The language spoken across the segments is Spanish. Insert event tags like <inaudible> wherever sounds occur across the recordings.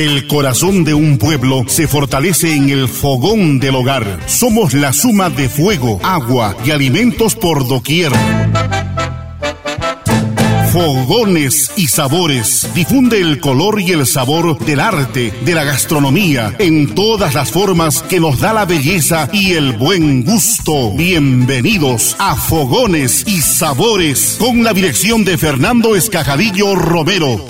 El corazón de un pueblo se fortalece en el fogón del hogar. Somos la suma de fuego, agua y alimentos por doquier. Fogones y sabores. Difunde el color y el sabor del arte, de la gastronomía, en todas las formas que nos da la belleza y el buen gusto. Bienvenidos a Fogones y Sabores, con la dirección de Fernando Escajadillo Romero.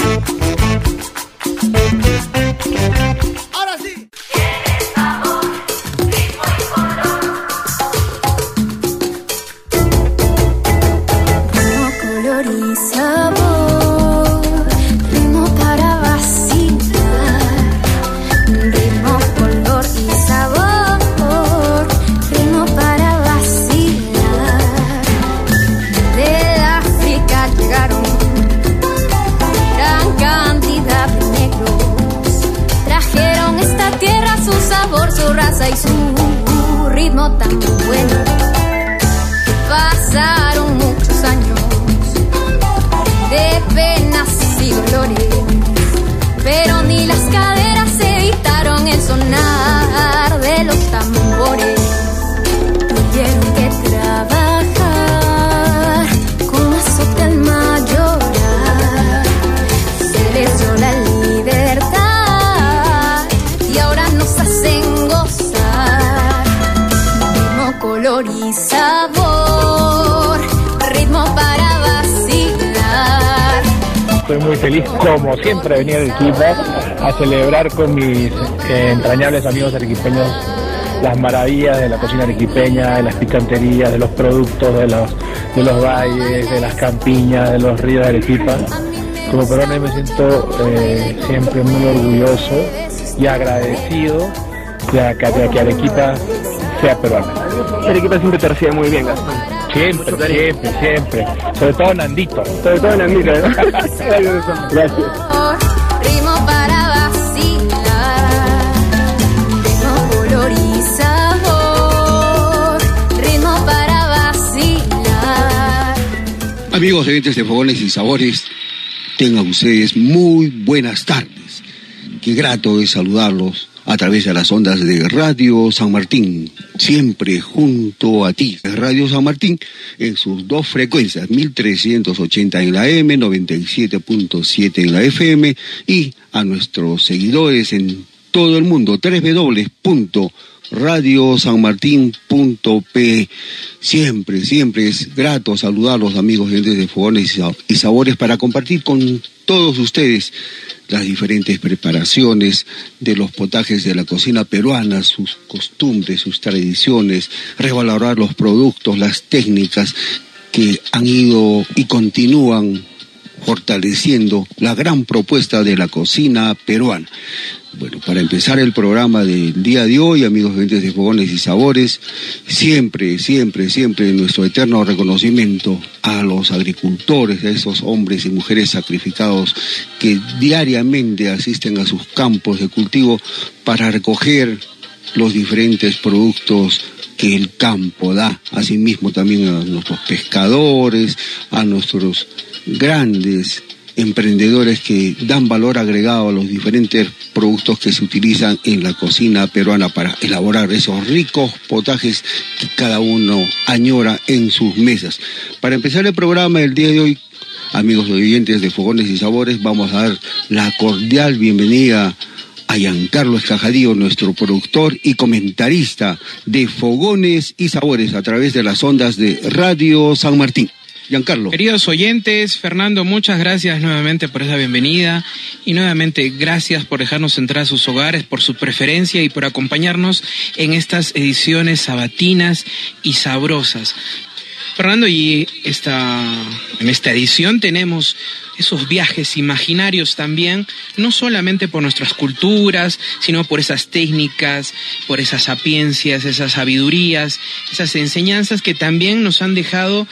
Siempre, venir al equipo a celebrar con mis eh, entrañables amigos arequipeños las maravillas de la cocina arequipeña, de las picanterías, de los productos, de los, de los valles, de las campiñas, de los ríos de Arequipa. Como peruano me siento eh, siempre muy orgulloso y agradecido de que, que Arequipa sea peruana. Arequipa siempre te recibe muy bien, Gastón. Siempre, siempre, siempre. Sobre todo Nandito. Sobre todo Nandito. <laughs> Gracias. Ritmo para vacilar, ritmo color y sabor, ritmo para vacilar. Amigos oyentes de Fogones y Sabores, tengan ustedes muy buenas tardes. Qué grato es saludarlos a través de las ondas de Radio San Martín, siempre junto a ti. Radio San Martín en sus dos frecuencias, 1380 en la M, 97.7 en la FM y a nuestros seguidores en todo el mundo, www.radiosanmartin.p. Siempre, siempre es grato saludar a los amigos de Fogones y Sabores para compartir con todos ustedes las diferentes preparaciones de los potajes de la cocina peruana, sus costumbres, sus tradiciones, revalorar los productos, las técnicas que han ido y continúan fortaleciendo la gran propuesta de la cocina peruana. Bueno, para empezar el programa del día de hoy, amigos de Fogones y Sabores, siempre, siempre, siempre nuestro eterno reconocimiento a los agricultores, a esos hombres y mujeres sacrificados que diariamente asisten a sus campos de cultivo para recoger los diferentes productos que el campo da, asimismo también a nuestros pescadores, a nuestros grandes emprendedores que dan valor agregado a los diferentes productos que se utilizan en la cocina peruana para elaborar esos ricos potajes que cada uno añora en sus mesas. Para empezar el programa del día de hoy, amigos oyentes de Fogones y Sabores, vamos a dar la cordial bienvenida Giancarlo Escajadío, nuestro productor y comentarista de Fogones y Sabores a través de las ondas de Radio San Martín. Giancarlo. Queridos oyentes, Fernando, muchas gracias nuevamente por esa bienvenida y nuevamente gracias por dejarnos entrar a sus hogares, por su preferencia y por acompañarnos en estas ediciones sabatinas y sabrosas. Fernando, y esta, en esta edición tenemos esos viajes imaginarios también, no solamente por nuestras culturas, sino por esas técnicas, por esas sapiencias, esas sabidurías, esas enseñanzas que también nos han dejado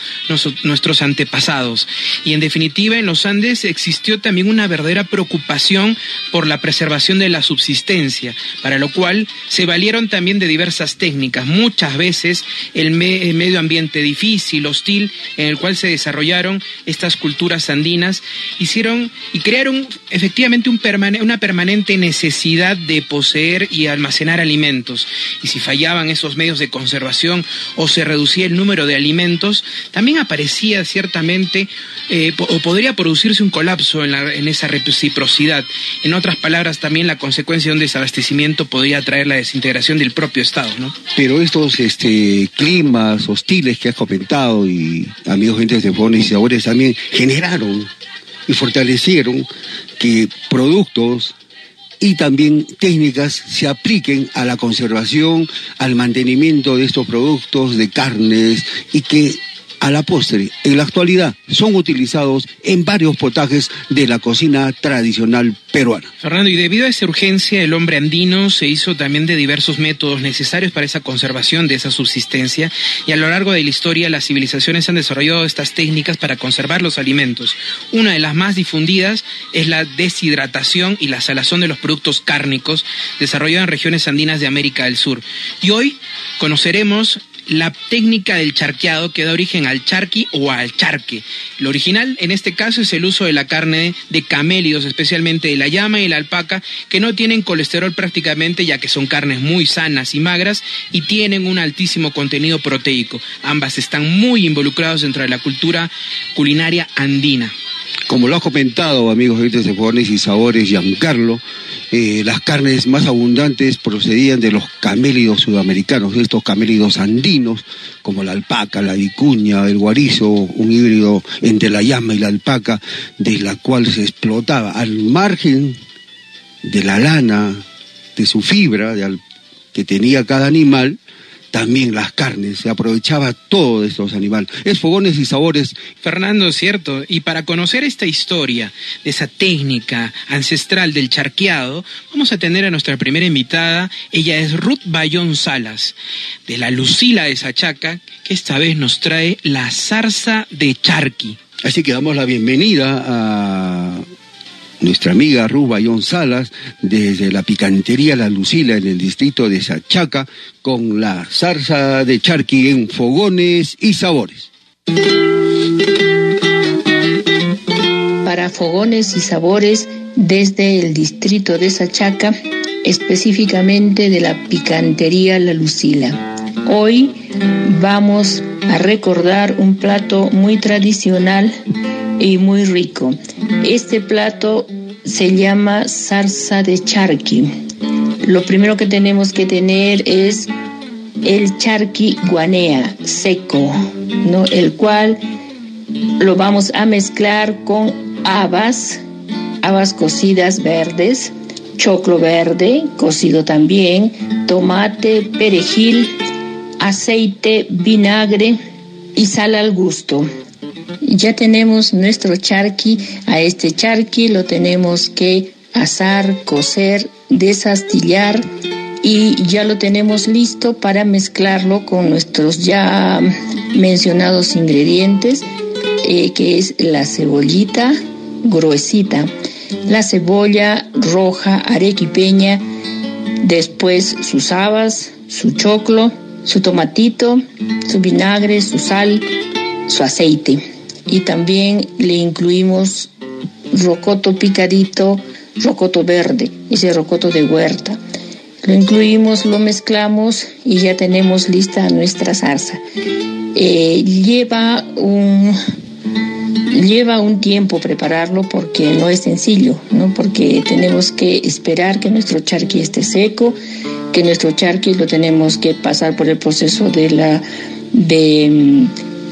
nuestros antepasados. Y en definitiva, en los Andes existió también una verdadera preocupación por la preservación de la subsistencia, para lo cual se valieron también de diversas técnicas, muchas veces el, medio ambiente difícil, hostil, en el cual se desarrollaron estas culturas andinas hicieron y crearon efectivamente un una permanente necesidad de poseer y almacenar alimentos. Y si fallaban esos medios de conservación o se reducía el número de alimentos, también aparecía ciertamente eh, o podría producirse un colapso en, esa reciprocidad. En otras palabras, también la consecuencia de un desabastecimiento podría traer la desintegración del propio Estado, ¿no? Pero estos este, climas hostiles que has comentado y amigos gente de Fones y Sabores también generaron y fortalecieron que productos y también técnicas se apliquen a la conservación, al mantenimiento de estos productos de carnes y que a la postre, en la actualidad, son utilizados en varios potajes de la cocina tradicional peruana. Fernando, y debido a esa urgencia, el hombre andino se hizo también de diversos métodos necesarios para esa conservación de esa subsistencia, y a lo largo de la historia las civilizaciones han desarrollado estas técnicas para conservar los alimentos. Una de las más difundidas es la deshidratación y la salazón de los productos cárnicos, desarrollada en regiones andinas de América del Sur. Y hoy conoceremos la técnica del charqueado que da origen al charqui o al charque. Lo original en este caso es el uso de la carne de camélidos, especialmente de la llama y la alpaca, que no tienen colesterol prácticamente ya que son carnes muy sanas y magras y tienen un altísimo contenido proteico. Ambas están muy involucrados dentro de la cultura culinaria andina. Como lo ha comentado, amigos de Fogones y Sabores, Giancarlo, eh, las carnes más abundantes procedían de los camélidos sudamericanos, estos camélidos andinos, como la alpaca, la vicuña, el guarizo, un híbrido entre la llama y la alpaca, de la cual se explotaba al margen de la lana, de su fibra que tenía cada animal, también las carnes, se aprovechaba todo de estos animales. Es fogones y sabores. Fernando, cierto. Y para conocer esta historia, de esa técnica ancestral del charqueado, vamos a tener a nuestra primera invitada. Ella es Ruth Bayón Salas, de la Lucila de Sachaca, que esta vez nos trae la zarza de charqui. Así que damos la bienvenida a nuestra amiga Ruba Bayón Salas, desde la picantería La Lucila en el distrito de Sachaca, con la zarza de charqui en fogones y sabores. Para fogones y sabores desde el distrito de Sachaca, específicamente de la picantería La Lucila. Hoy vamos a recordar un plato muy tradicional y muy rico. Este plato se llama salsa de charqui. Lo primero que tenemos que tener es el charqui guanea seco, ¿no? el cual lo vamos a mezclar con habas, habas cocidas verdes, choclo verde cocido también, tomate, perejil, aceite, vinagre y sal al gusto ya tenemos nuestro charqui. A este charqui lo tenemos que asar, cocer, desastillar y ya lo tenemos listo para mezclarlo con nuestros ya mencionados ingredientes, eh, que es la cebollita gruesita, la cebolla roja arequipeña, después sus habas, su choclo, su tomatito, su vinagre, su sal, su aceite y también le incluimos rocoto picadito, rocoto verde, ese rocoto de huerta. Lo incluimos, lo mezclamos y ya tenemos lista nuestra salsa. Eh, lleva un lleva un tiempo prepararlo porque no es sencillo, ¿no? Porque tenemos que esperar que nuestro charqui esté seco, que nuestro charqui lo tenemos que pasar por el proceso de la de,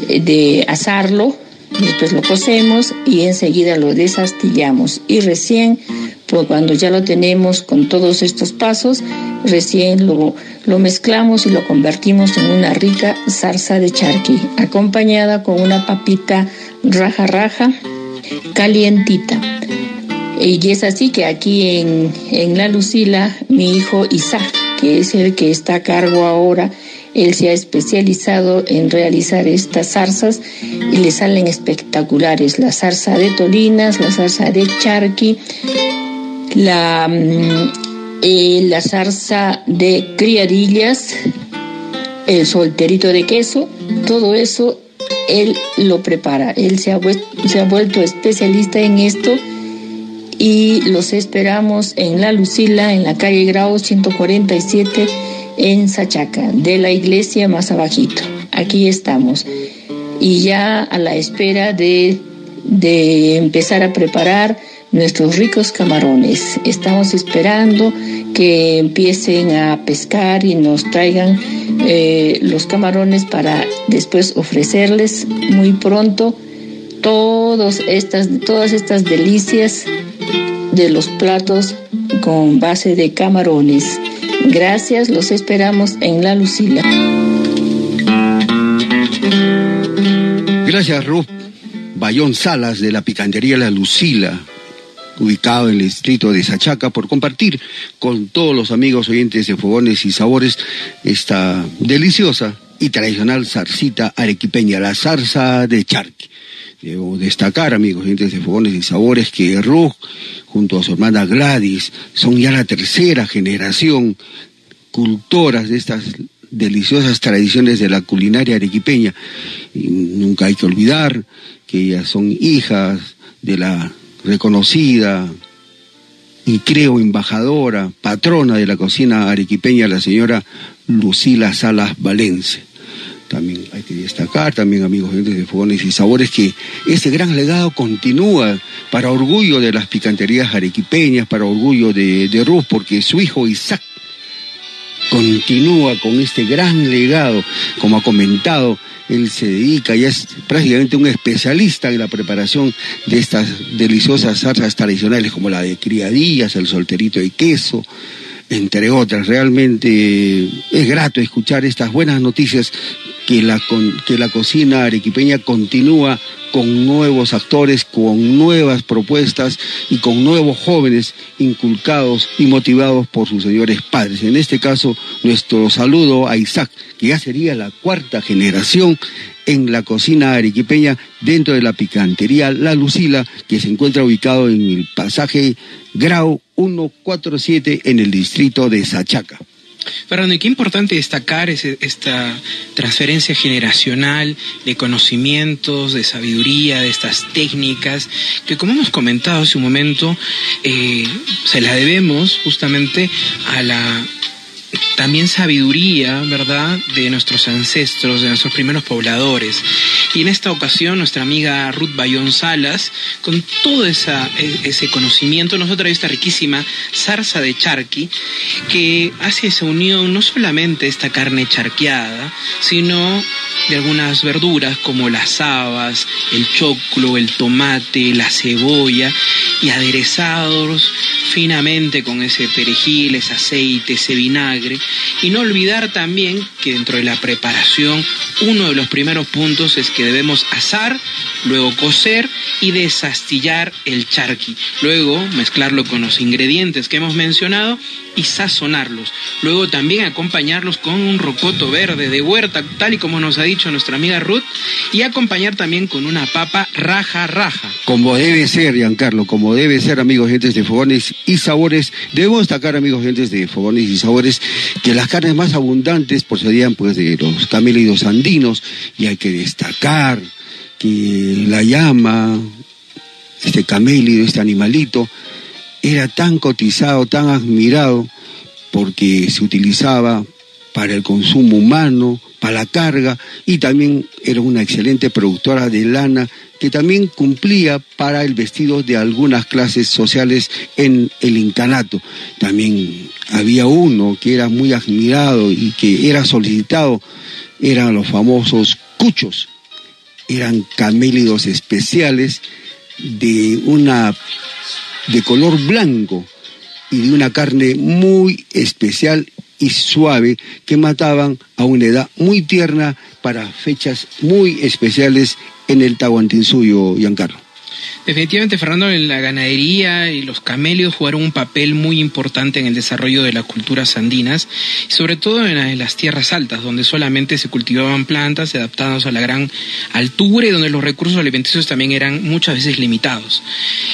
de asarlo Después lo cocemos y enseguida lo desastillamos. Y recién, pues cuando ya lo tenemos con todos estos pasos, recién lo, lo mezclamos y lo convertimos en una rica salsa de charqui, acompañada con una papita raja raja, calientita. Y es así que aquí en, en La Lucila, mi hijo Isaac, que es el que está a cargo ahora, él se ha especializado en realizar estas zarzas y le salen espectaculares. La zarza de tolinas, la zarza de charqui, la, mm, la zarza de criadillas, el solterito de queso, todo eso él lo prepara. Él se ha, se ha vuelto especialista en esto y los esperamos en La Lucila, en la calle Grau 147, en Sachaca, de la iglesia más abajito. Aquí estamos. Y ya a la espera de, de empezar a preparar nuestros ricos camarones. Estamos esperando que empiecen a pescar y nos traigan eh, los camarones para después ofrecerles muy pronto todos estas, todas estas delicias de los platos con base de camarones. Gracias, los esperamos en La Lucila. Gracias, Ruth. Bayón Salas de la Picantería La Lucila ubicado en el distrito de Sachaca, por compartir con todos los amigos oyentes de Fogones y Sabores esta deliciosa y tradicional zarcita arequipeña, la zarza de charqui. Debo destacar, amigos oyentes de Fogones y Sabores, que Ruj, junto a su hermana Gladys, son ya la tercera generación cultoras de estas deliciosas tradiciones de la culinaria arequipeña. Y nunca hay que olvidar que ellas son hijas de la reconocida y creo embajadora, patrona de la cocina arequipeña, la señora Lucila Salas Valencia. También hay que destacar, también amigos de Fogones y Sabores, que ese gran legado continúa para orgullo de las picanterías arequipeñas, para orgullo de, de Ruz, porque su hijo Isaac continúa con este gran legado, como ha comentado él se dedica y es prácticamente un especialista en la preparación de estas deliciosas salsas tradicionales como la de criadillas, el solterito de queso, entre otras. Realmente es grato escuchar estas buenas noticias que la, que la cocina arequipeña continúa con nuevos actores, con nuevas propuestas y con nuevos jóvenes inculcados y motivados por sus señores padres. En este caso, nuestro saludo a Isaac, que ya sería la cuarta generación en la cocina arequipeña dentro de la picantería La Lucila, que se encuentra ubicado en el pasaje Grau 147 en el distrito de Sachaca. Fernando, y qué importante destacar esta transferencia generacional de conocimientos, de sabiduría, de estas técnicas, que como hemos comentado hace un momento, eh, se la debemos justamente a la también sabiduría, ¿verdad?, de nuestros ancestros, de nuestros primeros pobladores. Y en esta ocasión, nuestra amiga Ruth Bayón Salas, con todo e, ese conocimiento, nos traído esta riquísima zarza de charqui, que hace esa unión no solamente esta carne charqueada, sino de algunas verduras como las habas, el choclo, el tomate, la cebolla, y aderezados finamente con ese perejil, ese aceite, ese vinagre. Y no olvidar también que dentro de la preparación uno de los primeros puntos es que debemos asar, luego cocer y desastillar el charqui. Luego mezclarlo con los ingredientes que hemos mencionado y sazonarlos. Luego también acompañarlos con un rocoto verde de huerta, tal y como nos ha dicho nuestra amiga Ruth, y acompañar también con una papa raja raja. Como debe ser, Giancarlo, como debe ser, amigos gentes de Fogones y Sabores, debemos destacar, amigos gentes de Fogones y Sabores, que las carnes más abundantes procedían pues de los camélidos andinos, y hay que destacar que la llama, este camélido, este animalito, era tan cotizado, tan admirado, porque se utilizaba para el consumo humano, para la carga, y también era una excelente productora de lana que también cumplía para el vestido de algunas clases sociales en el incanato. También había uno que era muy admirado y que era solicitado, eran los famosos cuchos, eran camélidos especiales de una de color blanco y de una carne muy especial y suave que mataban a una edad muy tierna para fechas muy especiales en el Tahuantinsuyo, Giancarlo. Definitivamente, Fernando, la ganadería y los camelios jugaron un papel muy importante en el desarrollo de las culturas andinas, sobre todo en las tierras altas, donde solamente se cultivaban plantas adaptadas a la gran altura y donde los recursos alimenticios también eran muchas veces limitados.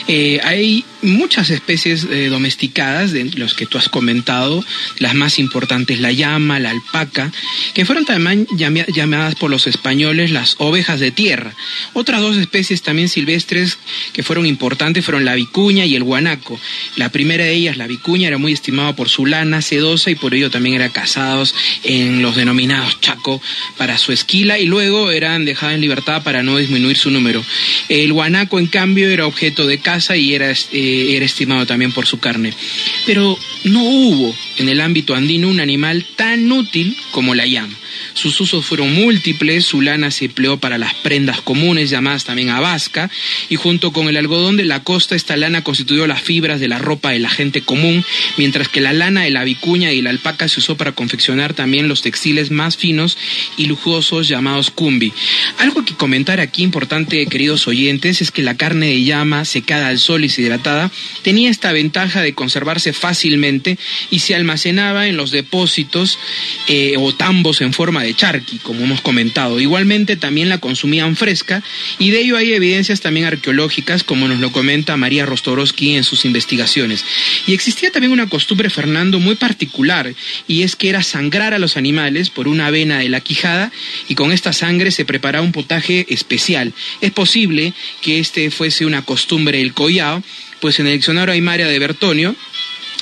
Eh, hay muchas especies eh, domesticadas, de los que tú has comentado, las más importantes, la llama, la alpaca, que fueron también llamadas por los españoles las ovejas de tierra. Otras dos especies también silvestres que fueron importantes fueron la vicuña y el guanaco. La primera de ellas, la vicuña, era muy estimada por su lana sedosa y por ello también era cazados en los denominados chaco para su esquila y luego eran dejadas en libertad para no disminuir su número. El guanaco, en cambio, era objeto de caza y era, eh, era estimado también por su carne. Pero no hubo en el ámbito andino un animal tan útil como la llama. Sus usos fueron múltiples, su lana se empleó para las prendas comunes llamadas también abasca, y junto con el algodón de la costa esta lana constituyó las fibras de la ropa de la gente común, mientras que la lana de la vicuña y la alpaca se usó para confeccionar también los textiles más finos y lujosos llamados cumbi. Algo que comentar aquí importante, queridos oyentes, es que la carne de llama secada al sol y deshidratada tenía esta ventaja de conservarse fácilmente y se almacenaba en los depósitos eh, o tambos en de charqui, como hemos comentado. Igualmente también la consumían fresca y de ello hay evidencias también arqueológicas, como nos lo comenta María Rostorowski en sus investigaciones. Y existía también una costumbre, Fernando, muy particular, y es que era sangrar a los animales por una vena de la quijada y con esta sangre se preparaba un potaje especial. Es posible que este fuese una costumbre del collao, pues en el diccionario Aymara de Bertonio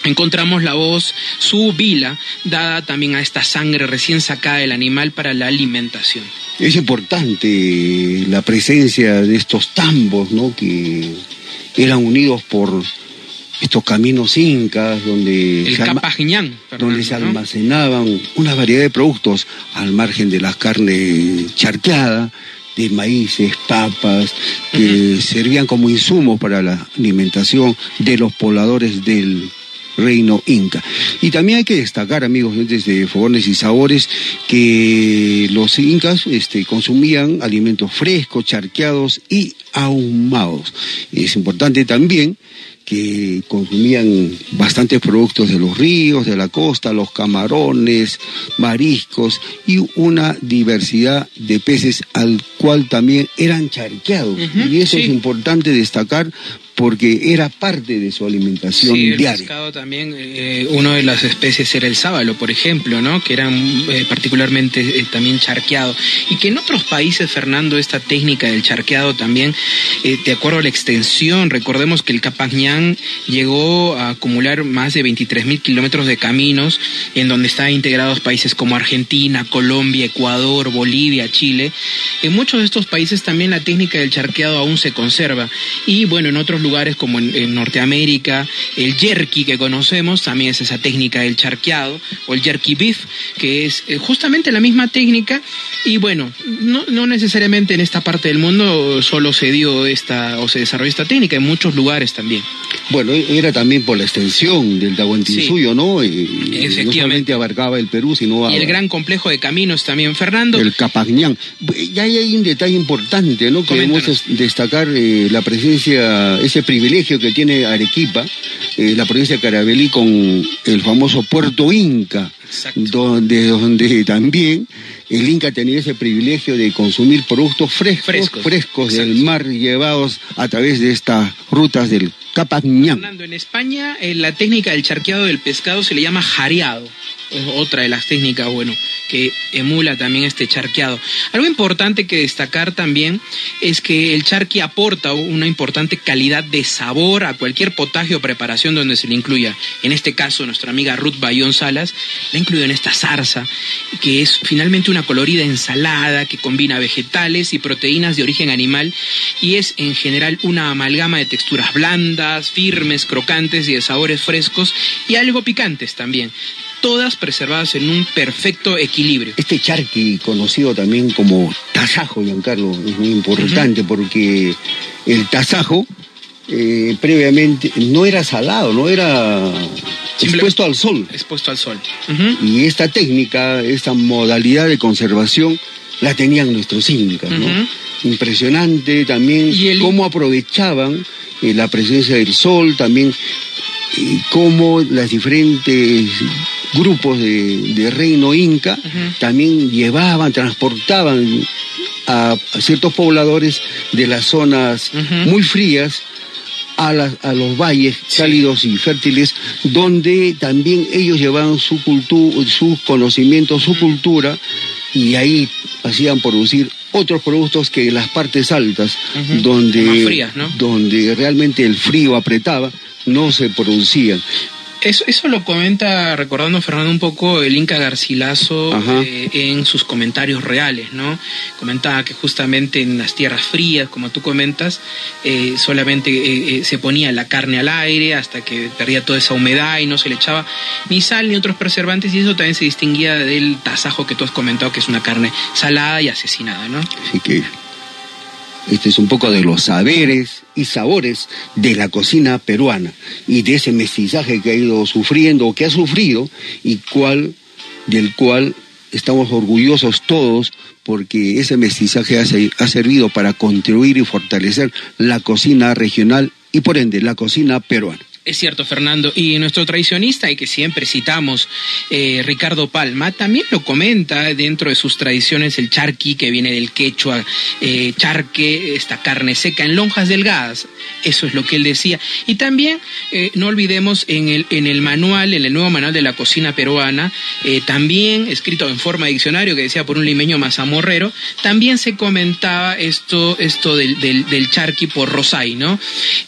encontramos la voz su vila dada también a esta sangre recién sacada del animal para la alimentación. Es importante la presencia de estos tambos, ¿no? Que eran unidos por estos caminos incas donde, El se, donde se almacenaban una variedad de productos al margen de la carne charqueada, de maíces, papas, que servían como insumos para la alimentación de los pobladores del reino inca. Y también hay que destacar, amigos, desde Fogones y Sabores, que los incas este, consumían alimentos frescos, charqueados y ahumados. Es importante también que consumían bastantes productos de los ríos, de la costa, los camarones, mariscos y una diversidad de peces al cual también eran charqueados. y eso es importante destacar porque era parte de su alimentación sí, el diaria. pescado también, eh, una de las especies era el sábalo, por ejemplo, ¿no? que eran eh, particularmente eh, también charqueado. Y que en otros países, Fernando, esta técnica del charqueado también, eh, de acuerdo a la extensión, recordemos que el Capañán llegó a acumular más de 23 mil kilómetros de caminos, en donde están integrados países como Argentina, Colombia, Ecuador, Bolivia, Chile. En muchos de estos países también la técnica del charqueado aún se conserva. Y bueno, en otros lugares lugares como en, en, Norteamérica, el jerky que conocemos, también es esa técnica del charqueado, o el jerky beef, que es eh, justamente la misma técnica, y bueno, no, no, necesariamente en esta parte del mundo solo se dio esta, o se desarrolló esta técnica, en muchos lugares también. Bueno, era también por la extensión del Tahuantinsuyo, sí. ¿no? Y, Efectivamente. No solamente abarcaba el Perú, sino... Y el gran complejo de caminos también, Fernando. El Capañán. Ya hay un detalle importante, ¿no? Queremos destacar eh, la presencia, ese privilegio que tiene Arequipa, eh, la provincia de Carabelí, con el famoso puerto Inca, donde, donde también el Inca tenía ese privilegio de consumir productos frescos, frescos, frescos del mar llevados a través de estas rutas del Capañán. Fernando, en España eh, la técnica del charqueado del pescado se le llama jareado. Es otra de las técnicas, bueno, que emula también este charqueado. Algo importante que destacar también es que el charqui aporta una importante calidad de sabor a cualquier potaje o preparación donde se le incluya. En este caso, nuestra amiga Ruth Bayón Salas incluido en esta zarza, que es finalmente una colorida ensalada que combina vegetales y proteínas de origen animal y es en general una amalgama de texturas blandas, firmes, crocantes y de sabores frescos y algo picantes también todas preservadas en un perfecto equilibrio. Este charqui, conocido también como tasajo, Giancarlo, es muy importante uh -huh. porque el tasajo eh, previamente no era salado, no era expuesto al sol. Expuesto al sol. Uh -huh. Y esta técnica, esta modalidad de conservación la tenían nuestros incas. Uh -huh. impresionante también Y el- cómo aprovechaban eh, la presencia del sol, también eh, cómo las diferentes grupos de, de reino inca también llevaban, transportaban a, a ciertos pobladores de las zonas muy frías a, las- a los valles cálidos y fértiles, donde también ellos llevaban su cultura, sus conocimientos, su cultura, y ahí hacían producir otros productos que en las partes altas, donde, Más frías, ¿no? donde realmente el frío apretaba, no se producían. Eso, eso lo comenta, recordando Fernando un poco, el Inca Garcilaso eh, en sus comentarios reales, ¿no? Comentaba que justamente en las tierras frías, como tú comentas, eh, solamente eh, eh, se ponía la carne al aire hasta que perdía toda esa humedad y no se le echaba ni sal ni otros preservantes y eso también se distinguía del tasajo que tú has comentado, que es una carne salada y asesinada, ¿no? Así que este es un poco de los saberes y sabores de la cocina peruana y de ese mestizaje que ha ido sufriendo o que ha sufrido y del cual estamos orgullosos todos porque ese mestizaje ha, ha servido para contribuir y fortalecer la cocina regional y por ende la cocina peruana. Es cierto, Fernando. Y nuestro tradicionista, y que siempre citamos, eh, Ricardo Palma, también lo comenta dentro de sus tradiciones el charqui, que viene del quechua, eh, charque, esta carne seca en lonjas delgadas. Eso es lo que él decía. Y también, eh, no olvidemos, en el, en el manual, en el nuevo manual de la cocina peruana, también escrito en forma de diccionario, que decía por un limeño mazamorrero, también se comentaba esto, esto del, del, del charqui por Rosay, ¿no?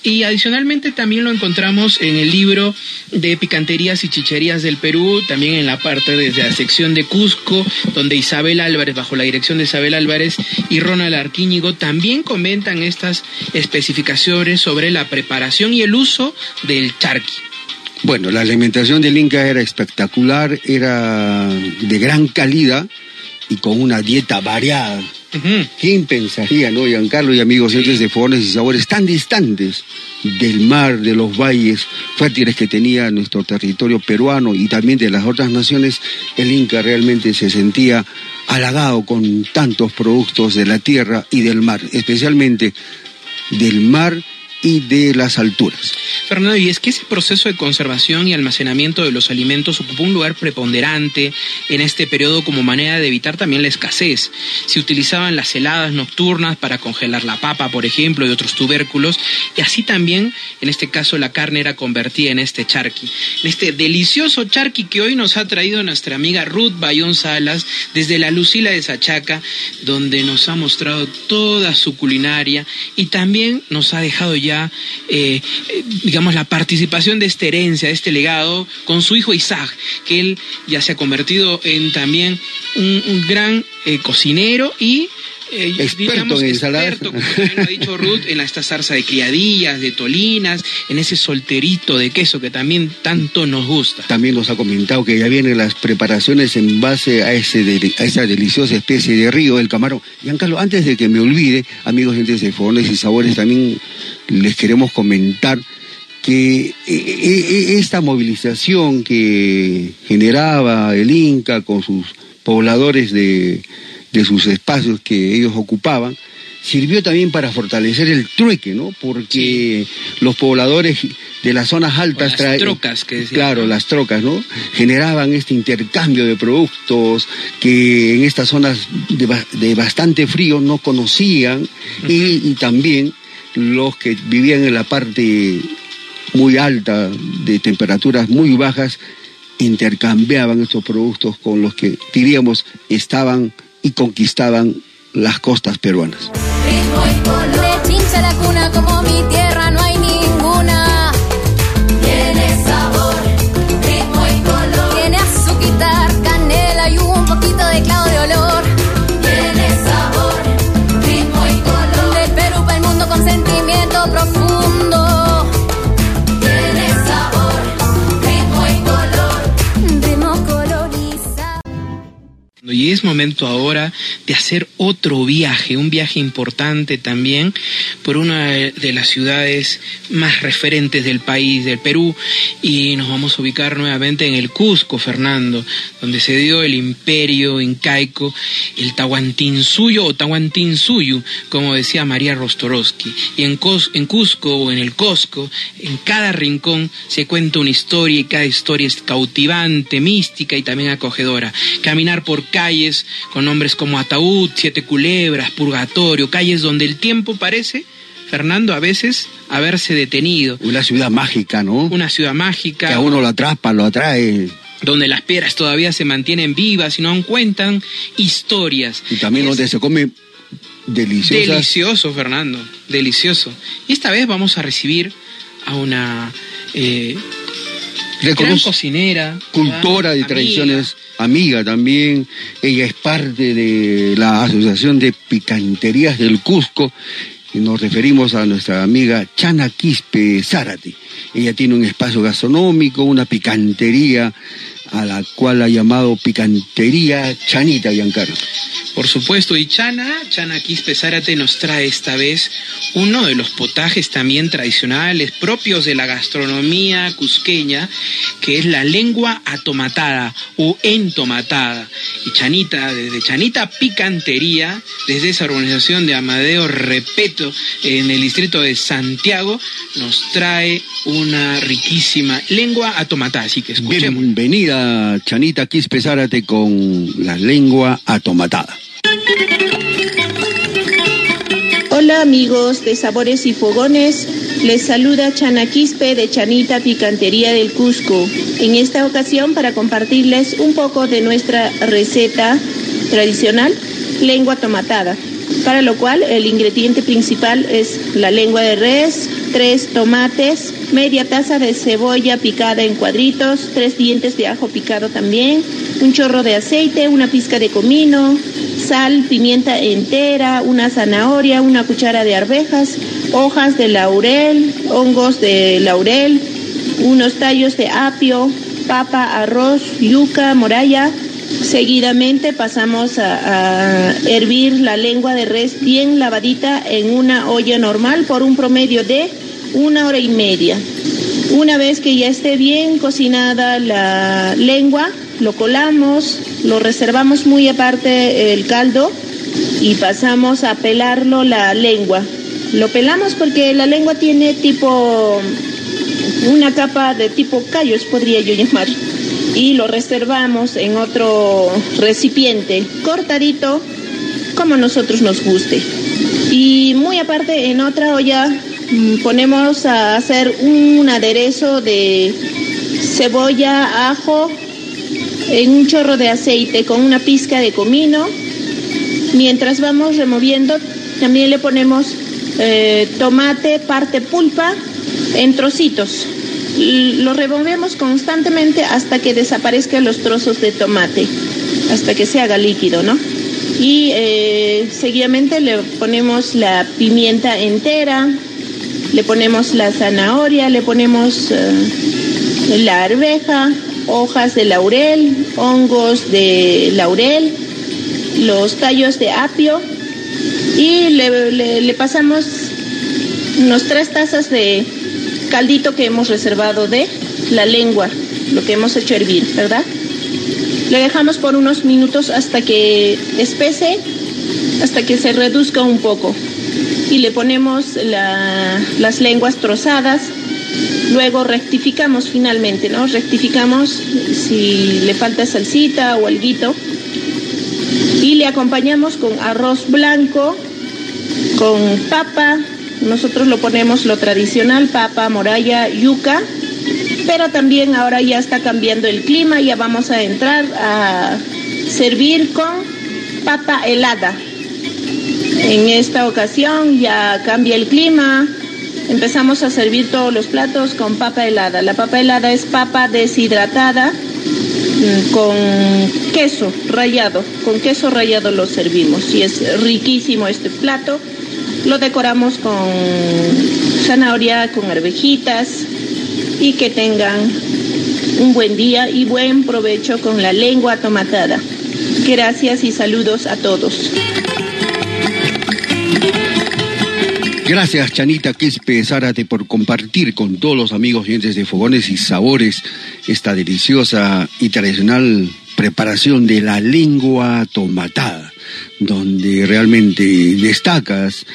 Y adicionalmente también lo encontramos en el libro de picanterías y chicherías del Perú, también en la parte desde la sección de Cusco, donde Isabel Álvarez, bajo la dirección de Isabel Álvarez y Ronald Arquíñigo, también comentan estas especificaciones sobre la preparación y el uso del charqui. Bueno, la alimentación del Inca era espectacular, era de gran calidad y con una dieta variada. ¿Quién pensaría, no, Giancarlo y amigos, entes de fogones y sabores tan distantes del mar, de los valles fértiles que tenía nuestro territorio peruano y también de las otras naciones? El Inca realmente se sentía halagado con tantos productos de la tierra y del mar, especialmente del mar y de las alturas. Fernando, y es que ese proceso de conservación y almacenamiento de los alimentos ocupó un lugar preponderante en este periodo como manera de evitar también la escasez. Se utilizaban las heladas nocturnas para congelar la papa, por ejemplo, y otros tubérculos, y así también, en este caso, la carne era convertida en este charqui, en este delicioso charqui que hoy nos ha traído nuestra amiga Ruth Bayón Salas desde la Lucila de Sachaca, donde nos ha mostrado toda su culinaria y también nos ha dejado ya eh, digamos, la participación de esta herencia, de este legado, con su hijo Isaac, que él ya se ha convertido en también un, un gran eh, cocinero y eh, Experto digamos, en ensaladas. experto, como también lo ha dicho Ruth, en esta zarza de criadillas, de tolinas, en ese solterito de queso que también tanto nos gusta. También nos ha comentado que ya vienen las preparaciones en base a, ese a esa deliciosa especie de río del camarón. Giancarlo, antes de que me olvide, amigos gentes de Fogones y Sabores, también les queremos comentar que eh, eh, esta movilización que generaba el Inca con sus pobladores de, de sus espacios que ellos ocupaban, sirvió también para fortalecer el trueque, ¿no? Porque los pobladores de las zonas altas las trae- trocas que decían, claro las trocas no generaban este intercambio de productos que en estas zonas de, de bastante frío no conocían y, y también los que vivían en la parte muy alta de temperaturas muy bajas intercambiaban estos productos con los que diríamos estaban y conquistaban las costas peruanas. Y es momento ahora de hacer otro viaje, un viaje importante también por una de las ciudades más referentes del país, del Perú, y nos vamos a ubicar nuevamente en el Cusco, Fernando, donde se dio el imperio incaico, el Tahuantinsuyo o Tahuantinsuyu, como decía María Rostorowski. Y en, Cusco o en el Cosco, en cada rincón se cuenta una historia y cada historia es cautivante, mística y también acogedora. Caminar por con nombres como Ataúd, Siete Culebras, Purgatorio, calles donde el tiempo parece, Fernando, a veces haberse detenido. Una ciudad mágica, ¿no? Una ciudad mágica. Que a uno lo atrapa, lo atrae donde las piedras todavía se mantienen vivas y no aún cuentan historias. Y también donde se come delicioso. Delicioso, Fernando, delicioso. Y esta vez vamos a recibir a una eh, gran cocinera. Cultora de tradiciones, amiga también. Ella es parte de la Asociación de Picanterías del Cusco. Y nos referimos a nuestra amiga Chana Quispe Zárate. Ella tiene un espacio gastronómico, una picantería a la cual ha llamado picantería Chanita Giancarlo. Por supuesto, y Chana, Chana Quispe Zárate nos trae esta vez uno de los potajes también tradicionales propios de la gastronomía cusqueña, que es la lengua atomatada o entomatada. Y Chanita, desde Chanita Picantería, desde esa organización de Amadeo Repeto en el distrito de Santiago, nos trae una riquísima lengua atomatada. Así que escuchemos. Bienvenida, Chanita Quispe Zárate, con la lengua atomatada. Hola amigos de Sabores y Fogones, les saluda Chana Quispe de Chanita Picantería del Cusco. En esta ocasión para compartirles un poco de nuestra receta tradicional, lengua tomatada, para lo cual el ingrediente principal es la lengua de res, tres tomates, media taza de cebolla picada en cuadritos, tres dientes de ajo picado también, un chorro de aceite, una pizca de comino, sal, pimienta entera, una zanahoria, una cuchara de arvejas, hojas de laurel, hongos de laurel, unos tallos de apio, papa, arroz, yuca, moralla. Seguidamente pasamos a, hervir la lengua de res bien lavadita en una olla normal por un promedio de una hora y media. Una vez que ya esté bien cocinada la lengua, lo colamos, lo reservamos muy aparte el caldo y pasamos a pelarlo la lengua. Lo pelamos porque la lengua tiene tipo una capa de tipo callos, podría yo llamar. Y lo reservamos en otro recipiente, cortadito, como nosotros nos guste. Y muy aparte, en otra olla mm, ponemos a hacer un aderezo de cebolla, ajo, en un chorro de aceite con una pizca de comino. Mientras vamos removiendo, también le ponemos eh, tomate, parte pulpa, en trocitos. Lo removemos constantemente hasta que desaparezcan los trozos de tomate, hasta que se haga líquido, ¿no? Y eh, seguidamente le ponemos la pimienta entera, le ponemos la zanahoria, le ponemos eh, la arveja, hojas de laurel, hongos de laurel, los tallos de apio y le, le, pasamos unos tres tazas de caldito que hemos reservado de la lengua, lo que hemos hecho hervir, ¿verdad? Le dejamos por unos minutos hasta que espese, hasta que se reduzca un poco y le ponemos la, las lenguas trozadas Luego rectificamos finalmente, ¿no? Rectificamos si le falta salsita o alguito. Y le acompañamos con arroz blanco, con papa. Nosotros lo ponemos lo tradicional, papa, moralla, yuca. Pero también ahora ya está cambiando el clima, ya vamos a entrar a servir con papa helada. En esta ocasión ya cambia el clima, empezamos a servir todos los platos con papa helada. La papa helada es papa deshidratada mm, con queso rallado. Con queso rallado lo servimos y es riquísimo este plato. Lo decoramos con zanahoria, con arvejitas y que tengan un buen día y buen provecho con la lengua tomatada. Gracias y saludos a todos. Gracias, Chanita Quispe Zárate, por compartir con todos los amigos dientes de Fogones y Sabores esta deliciosa y tradicional preparación de la lengua tomatada, donde realmente destacas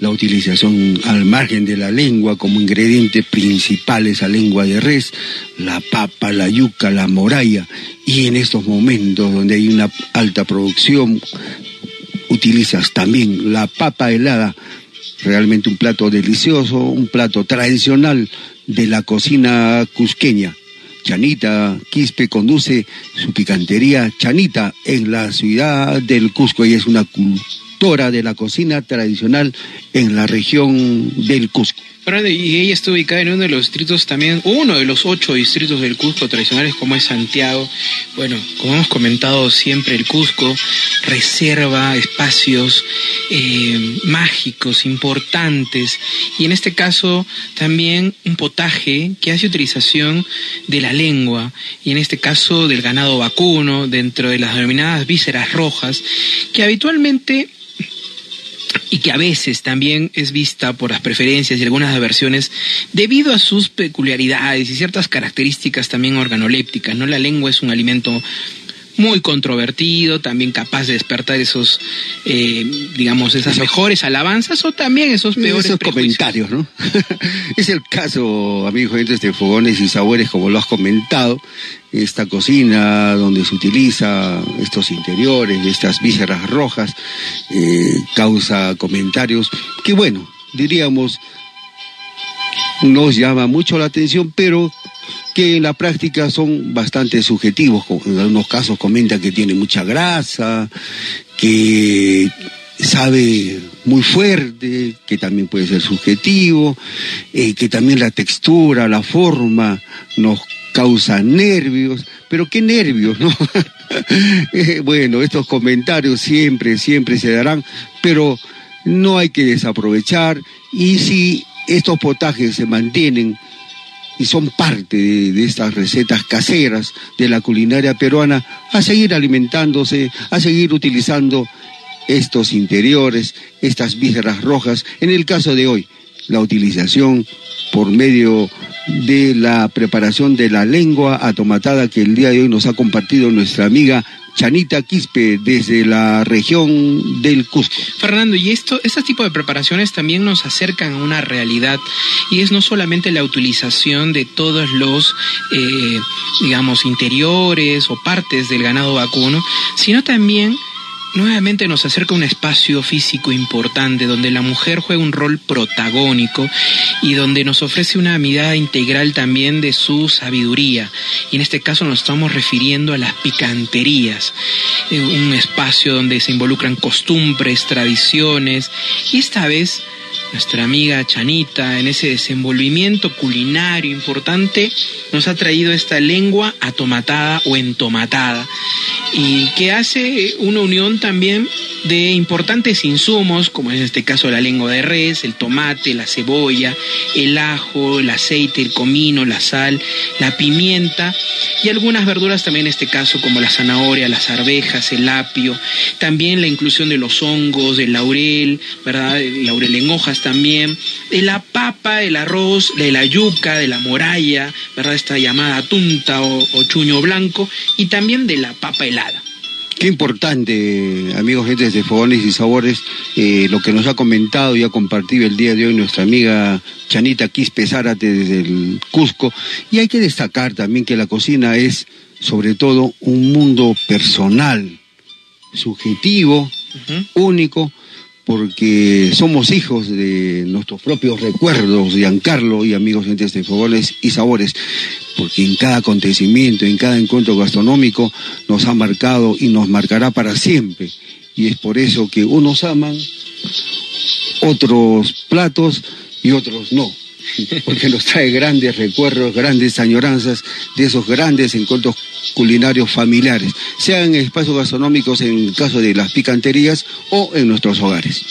la utilización al margen de la lengua como ingrediente principal esa lengua de res, la papa, la yuca, la moralla, y en estos momentos donde hay una alta producción, utilizas también la papa helada realmente un plato delicioso, un plato tradicional de la cocina cusqueña. Chanita Quispe conduce su picantería Chanita en la ciudad del Cusco y es una cultora de la cocina tradicional en la región del Cusco y ella está ubicada en uno de los distritos también, uno de los ocho distritos del Cusco tradicionales como es Santiago. Bueno, como hemos comentado siempre, el Cusco reserva espacios eh, mágicos, importantes, y en este caso también un potaje que hace utilización de la lengua, y en este caso del ganado vacuno, dentro de las denominadas vísceras rojas, que habitualmente y que a veces también es vista por las preferencias y algunas aversiones debido a sus peculiaridades y ciertas características también organolépticas. ¿no? La lengua es un alimento muy controvertido, también capaz de despertar esos, eh, digamos, esas mejores alabanzas o también esos peores esos comentarios, ¿no? <laughs> es el caso, amigos de este Fogones y Sabores, como lo has comentado, esta cocina donde se utiliza estos interiores, estas vísceras rojas, eh, causa comentarios que, bueno, diríamos, nos llama mucho la atención, pero que en la práctica son bastante subjetivos. En algunos casos comenta que tiene mucha grasa, que sabe muy fuerte, que también puede ser subjetivo, eh, que también la textura, la forma nos causa nervios, pero qué nervios, ¿no? <laughs> Eh, bueno, estos comentarios siempre, siempre se darán, pero no hay que desaprovechar y si estos potajes se mantienen y son parte de, estas recetas caseras de la culinaria peruana, a seguir alimentándose, a seguir utilizando estos interiores, estas vísceras rojas. En el caso de hoy, la utilización por medio de la preparación de la lengua atomatada que el día de hoy nos ha compartido nuestra amiga Chanita Quispe desde la región del Cusco. Fernando, y esto, este tipo de preparaciones también nos acercan a una realidad y es no solamente la utilización de todos los, eh, digamos, interiores o partes del ganado vacuno, sino también nuevamente nos acerca un espacio físico importante donde la mujer juega un rol protagónico y donde nos ofrece una mirada integral también de su sabiduría. Y en este caso nos estamos refiriendo a las picanterías, eh, un espacio donde se involucran costumbres, tradiciones y esta vez nuestra amiga Chanita, en ese desenvolvimiento culinario importante, nos ha traído esta lengua atomatada o entomatada y que hace una unión también de importantes insumos, como en este caso la lengua de res, el tomate, la cebolla, el ajo, el aceite, el comino, la sal, la pimienta y algunas verduras también en este caso como la zanahoria, las arvejas, el apio, también la inclusión de los hongos, del laurel, ¿verdad? El laurel en hojas también, de la papa, el arroz, de la yuca, de la moralla, ¿verdad? Esta llamada tunta o, chuño blanco, y también de la papa helada. Qué importante, amigos, gente de Fogones y Sabores, eh, lo que nos ha comentado y ha compartido el día de hoy nuestra amiga Chanita Quispe Zárate desde el Cusco. Y hay que destacar también que la cocina es, sobre todo, un mundo personal, subjetivo, único, porque somos hijos de nuestros propios recuerdos, Giancarlo y amigos gentes de fogones y sabores, porque en cada acontecimiento, en cada encuentro gastronómico nos ha marcado y nos marcará para siempre. Y es por eso que unos aman otros platos y otros no porque nos trae grandes recuerdos, grandes añoranzas de esos grandes encuentros culinarios familiares, sean en espacios gastronómicos en el caso de las picanterías o en nuestros hogares.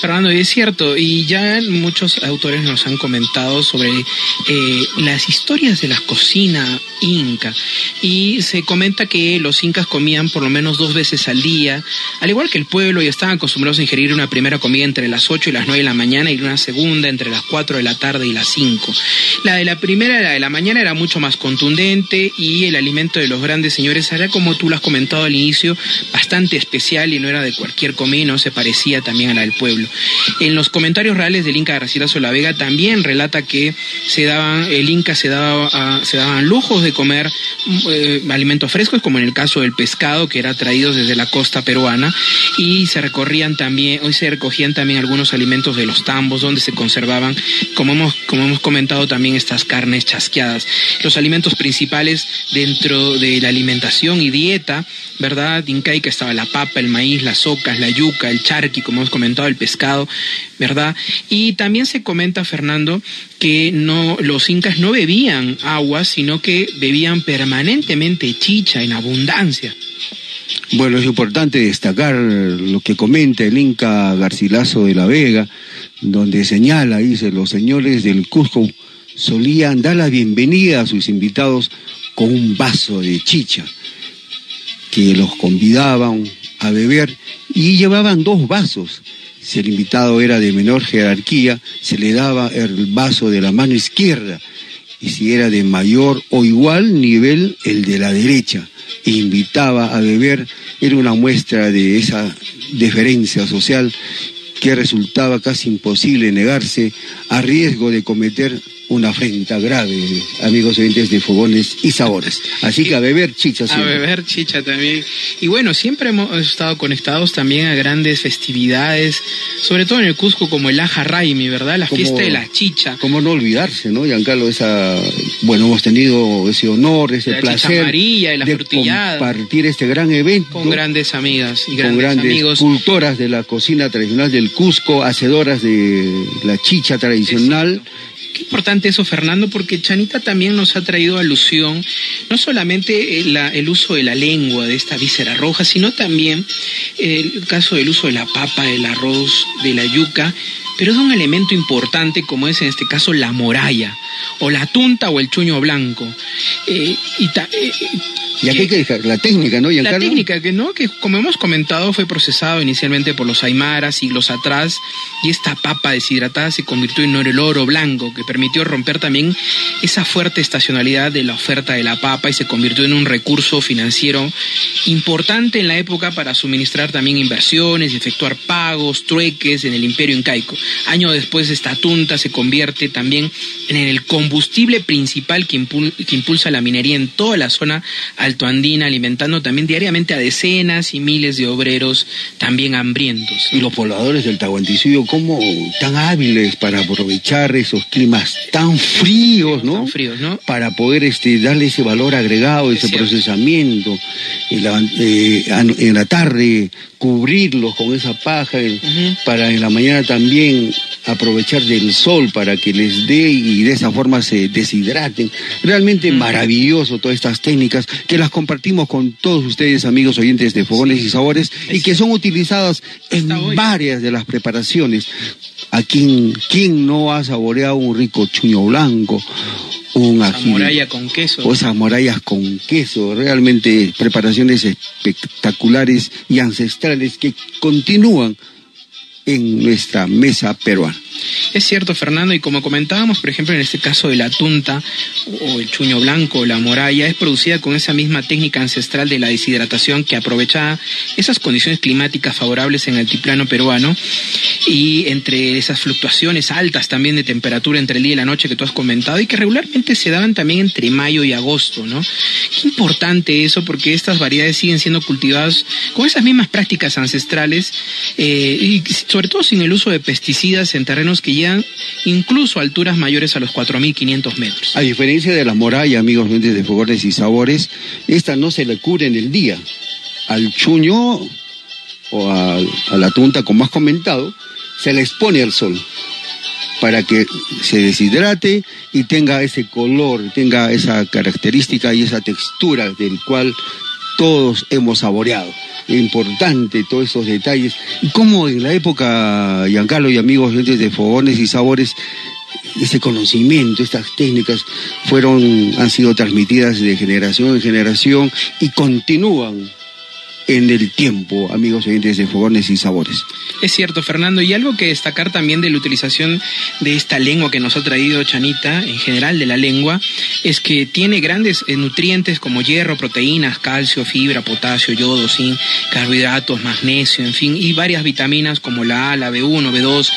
Fernando, y es cierto, y ya muchos autores nos han comentado sobre eh, las historias de la cocina inca, y se comenta que los incas comían por lo menos dos veces al día, al igual que el pueblo, y estaban acostumbrados a ingerir una primera comida entre las 8 y las 9 de la mañana y una segunda entre las 4 de la tarde y las 5. La de la primera, la de la mañana, era mucho más contundente y el alimento de los grandes señores era, como tú lo has comentado al inicio, bastante especial y no era de cualquier comida, no se parecía también a la del pueblo. En los comentarios reales del Inca Garcilaso La Vega también relata que se daban, el Inca se daba, se daban lujos de comer eh, alimentos frescos, como en el caso del pescado que era traído desde la costa peruana, y se recorrían también, hoy se recogían también algunos alimentos de los tambos donde se conservaban, como hemos, como hemos comentado también, estas carnes chasqueadas. Los alimentos principales dentro de la alimentación y dieta, ¿verdad? Incaica estaba la papa, el maíz, las ocas, la yuca, el charqui, como hemos comentado, el pescado, ¿verdad? Y también se comenta, Fernando, que no, los incas no bebían agua, sino que bebían permanentemente chicha en abundancia. Bueno, es importante destacar lo que comenta el Inca Garcilaso de la Vega, donde señala, dice, los señores del Cusco solían dar la bienvenida a sus invitados con un vaso de chicha, que los convidaban a beber y llevaban dos vasos. Si el invitado era de menor jerarquía, se le daba el vaso de la mano izquierda y si era de mayor o igual nivel, el de la derecha. E invitaba a beber, era una muestra de esa deferencia social que resultaba casi imposible negarse a riesgo de cometer una afrenta grave, amigos oyentes de fogones y sabores. Así que a beber chicha A beber chicha también. Y bueno, siempre hemos estado conectados también a grandes festividades, sobre todo en el Cusco como el Aja Raimi, ¿verdad? La fiesta de la chicha. Como no olvidarse, ¿no, Giancarlo? Esa, bueno, hemos tenido ese honor, ese la placer chicha amarilla y la de frutillada. compartir este gran evento. Con grandes amigas y con grandes, grandes amigos. cultoras de la cocina tradicional del Cusco, hacedoras de la chicha tradicional. Qué importante eso, Fernando, porque Chanita también nos ha traído alusión, no solamente el, la- el uso de la lengua, de esta víscera roja, sino también el caso del uso de la papa, del arroz, de la yuca, pero es un elemento importante como es en este caso la moralla, o la tunta o el chuño blanco. Eh, y ta- eh, Y aquí hay que dejar la técnica, ¿no, la Giancarlo? técnica que no, que como hemos comentado fue procesado inicialmente por los aymaras siglos atrás y esta papa deshidratada se convirtió en el oro blanco que permitió romper también esa fuerte estacionalidad de la oferta de la papa y se convirtió en un recurso financiero importante en la época para suministrar también inversiones efectuar pagos, trueques en el imperio incaico. Año después esta tunta se convierte también en el combustible principal que, impul- que impulsa la minería en toda la zona altoandina, alimentando también diariamente a decenas y miles de obreros también hambrientos. Y los pobladores del Tahuantinsuyo, cómo tan hábiles para aprovechar esos climas tan fríos, ¿no? Tan fríos, ¿no? Para poder este, darle ese valor agregado, ese procesamiento. En la, eh, an- en la tarde cubrirlos con esa paja, el- Ujú. para en la mañana también aprovechar del sol para que les dé y de esa forma se deshidraten. Realmente maravilloso todas estas técnicas que las compartimos con todos ustedes, amigos oyentes de Fogones y Sabores, y que son utilizadas en varias de las preparaciones. ¿A quién, quién no ha saboreado un rico chuño blanco? Un moralla con queso. o esas murallas con queso, realmente preparaciones espectaculares y ancestrales que continúan en nuestra mesa peruana. Es cierto, Fernando, y como comentábamos, por ejemplo, en este caso de la tunta o el chuño blanco o la moralla, es producida con esa misma técnica ancestral de la deshidratación que aprovecha esas condiciones climáticas favorables en el altiplano peruano y entre esas fluctuaciones altas también de temperatura entre el día y la noche que tú has comentado y que regularmente se daban también entre mayo y agosto, ¿no? Qué importante eso porque estas variedades siguen siendo cultivadas con esas mismas prácticas ancestrales eh, y sobre todo sin el uso de pesticidas en terrenos que llegan incluso a alturas mayores a los 4.500 metros. A diferencia de la moralla, amigos de fogones y sabores, esta no se le cubre en el día. Al chuño o a, a la tunta, como has comentado, se le expone al sol para que se deshidrate y tenga ese color, tenga esa característica y esa textura del cual todos hemos saboreado. Importante todos esos detalles. Y cómo en la época, Giancarlo y amigos, de fogones y sabores, ese conocimiento, estas técnicas fueron, han sido transmitidas de generación en generación y continúan en el tiempo, amigos oyentes de Fogones y Sabores. Es cierto, Fernando, y algo que destacar también de la utilización de esta lengua que nos ha traído Chanita, en general de la lengua, es que tiene grandes eh, nutrientes como hierro, proteínas, calcio, fibra, potasio, yodo, zinc, carbohidratos, magnesio, en fin, y varias vitaminas como la A, la B1, B2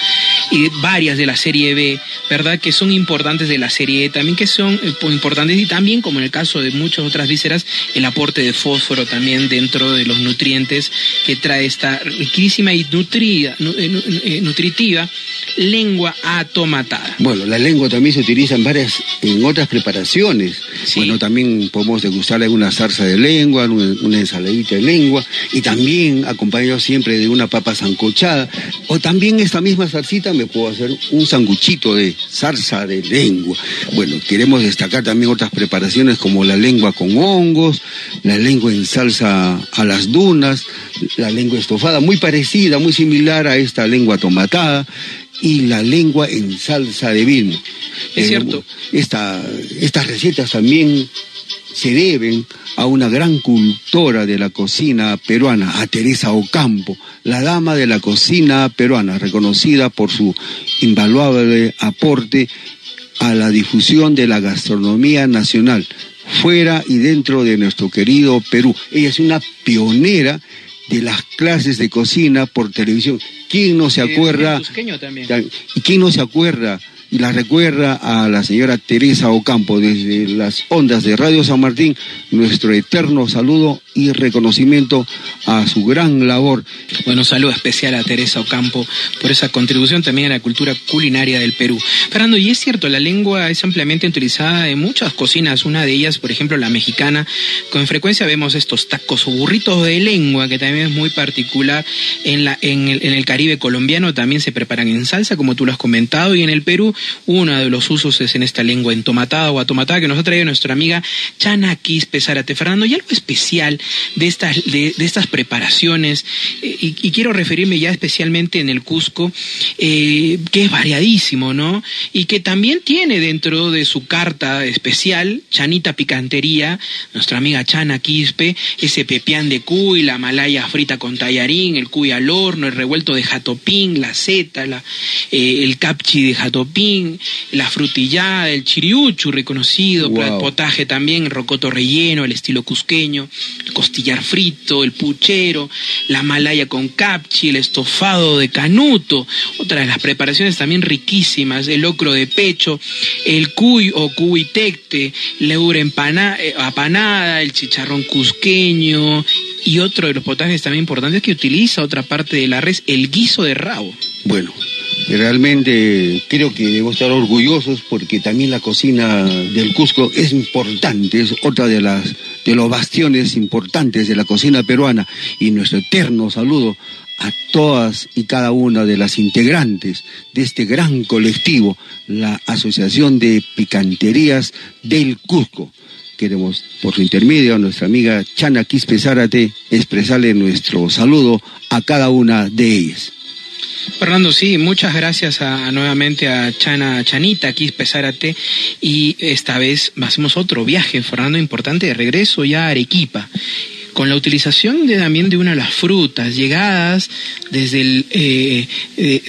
y varias de la serie B, ¿verdad? Que son importantes de la serie E, también que son eh, importantes y también, como en el caso de muchas otras vísceras, el aporte de fósforo también dentro de los nutrientes que trae esta riquísima y nutrida, eh, eh, nutritiva lengua atomatada. Bueno, la lengua también se utiliza en varias, en otras preparaciones. Bueno, también podemos degustarla en una salsa de lengua, una ensaladita de lengua, y también acompañado siempre de una papa zancochada. O también esta misma salsita me puedo hacer un sanguchito de salsa de lengua. Bueno, queremos destacar también otras preparaciones como la lengua con hongos, la lengua en salsa a las dunas, la lengua estofada, muy parecida, muy similar a esta lengua tomatada, y la lengua en salsa de vino. Es eh, cierto. estas recetas también se deben a una gran cultora de la cocina peruana, a Teresa Ocampo, la dama de la cocina peruana, reconocida por su invaluable aporte a la difusión de la gastronomía nacional fuera y dentro de nuestro querido Perú. Ella es una pionera de las clases de cocina por televisión. ¿Quién no se acuerda? ¿Y quién no se acuerda y la recuerda a la señora Teresa Ocampo desde las ondas de Radio San Martín, nuestro eterno saludo y reconocimiento a su gran labor. Bueno, saludo especial a Teresa Ocampo por esa contribución también a la cultura culinaria del Perú. Fernando, y es cierto, la lengua es ampliamente utilizada en muchas cocinas, una de ellas, por ejemplo, la mexicana, con frecuencia vemos estos tacos o burritos de lengua, que también es muy particular en, la, en, el, en el Caribe colombiano, también se preparan en salsa, como tú lo has comentado, y en el Perú uno de los usos es en esta lengua entomatada o atomatada que nos ha traído nuestra amiga Chana Quispe. Fernando, y algo especial de estas, de, estas preparaciones, eh, y, quiero referirme ya especialmente en el Cusco, eh, que es variadísimo, ¿no? Y que también tiene dentro de su carta especial, Chanita Picantería, nuestra amiga Chana Quispe, ese pepián de cuy, la malaya frita con tallarín, el cuy al horno, el revuelto de jatopín, la seta, la, eh, el capchi de jatopín, la frutillada, el chiriuchu reconocido, el potaje también, el rocoto relleno, el estilo cusqueño, el costillar frito, el puchero, la malaya con capchi, el estofado de canuto, otra de las preparaciones también riquísimas, el locro de pecho, el cuy o cuitecte, la ura eh, apanada, el chicharrón cusqueño y otro de los potajes también importantes que utiliza otra parte de la res, el guiso de rabo. Bueno, Realmente creo que debemos estar orgullosos porque también la cocina del Cusco es importante, es otra de las de los bastiones importantes de la cocina peruana y nuestro eterno saludo a todas y cada una de las integrantes de este gran colectivo, la Asociación de Picanterías del Cusco. Queremos, por su intermedio, a nuestra amiga Chana Quispe Zárate, expresarle nuestro saludo a cada una de ellas. Fernando, sí, muchas gracias nuevamente a Chana Chanita, aquí Pesárate, y esta vez hacemos otro viaje, Fernando, importante, de regreso ya a Arequipa con la utilización de, también de una de las frutas llegadas desde el, eh, eh,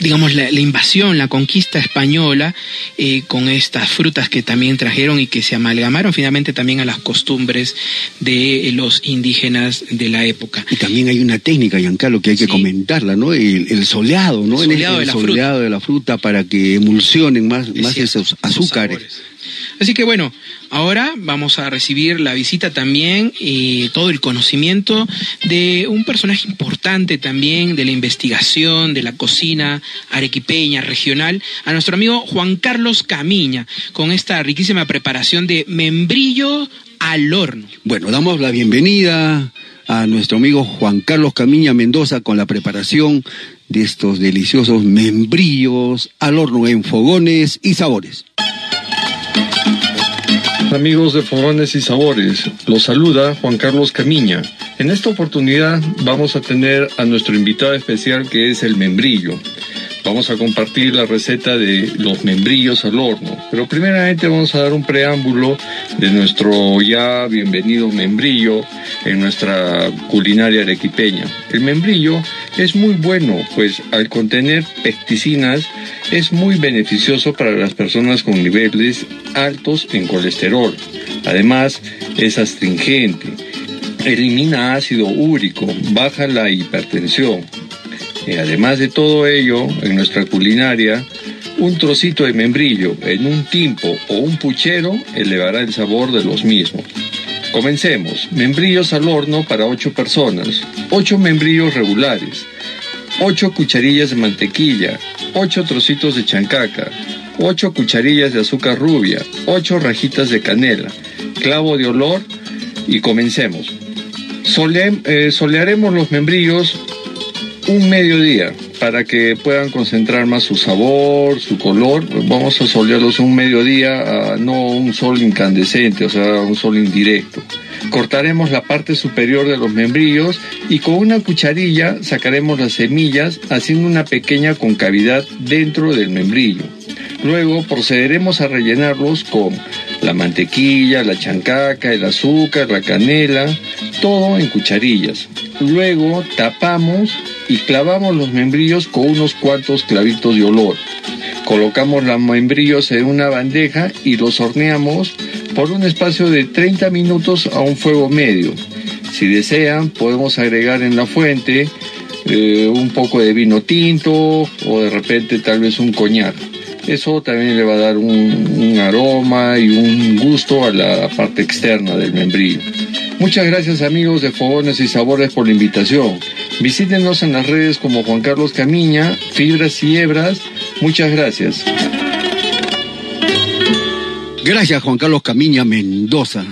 digamos, la, invasión, la conquista española, eh, con estas frutas que también trajeron y que se amalgamaron finalmente también a las costumbres de los indígenas de la época. Y también hay una técnica, Giancarlo, que hay que comentarla, ¿no? El, soleado, ¿no? El soleado, de, la soleado de la fruta para que emulsionen más, más esos azúcares. Así que bueno, ahora vamos a recibir la visita también y todo el conocimiento de un personaje importante también de la investigación, de la cocina arequipeña, regional, a nuestro amigo Juan Carlos Camiña, con esta riquísima preparación de membrillo al horno. Bueno, damos la bienvenida a nuestro amigo Juan Carlos Camiña Mendoza con la preparación de estos deliciosos membrillos al horno en fogones y sabores. Amigos de Fogones y Sabores. Los saluda Juan Carlos Camiña. En esta oportunidad vamos a tener a nuestro invitado especial que es el membrillo. Vamos a compartir la receta de los membrillos al horno, pero primeramente vamos a dar un preámbulo de nuestro ya bienvenido membrillo en nuestra culinaria arequipeña. El membrillo es muy bueno, pues al contener pecticinas es muy beneficioso para las personas con niveles altos en colesterol. Además, es astringente, elimina ácido úrico, baja la hipertensión, y además de todo ello, en nuestra culinaria, un trocito de membrillo en un timpo o un puchero elevará el sabor de los mismos. Comencemos. Membrillos al horno para 8 personas. 8 membrillos regulares. 8 cucharillas de mantequilla. 8 trocitos de chancaca. 8 cucharillas de azúcar rubia. 8 rajitas de canela. Clavo de olor y comencemos. Eh, solearemos los membrillos un mediodía para que puedan concentrar más su sabor, su color. Vamos a solearlos un mediodía, no un sol incandescente, o sea, un sol indirecto. Cortaremos la parte superior de los membrillos y con una cucharilla sacaremos las semillas haciendo una pequeña concavidad dentro del membrillo. Luego procederemos a rellenarlos con la mantequilla, la chancaca, el azúcar, la canela, todo en cucharillas. Luego tapamos y clavamos los membrillos con unos cuantos clavitos de olor. Colocamos los membrillos en una bandeja y los horneamos por un espacio de 30 minutos a un fuego medio. Si desean, podemos agregar en la fuente eh, un poco de vino tinto o de repente tal vez un coñac. Eso también le va a dar un, aroma y un gusto a la parte externa del membrillo. Muchas gracias amigos de Fogones y Sabores por la invitación. Visítenos en las redes como Juan Carlos Camiña, Fibras y Hebras. Muchas gracias. Gracias Juan Carlos Camiña Mendoza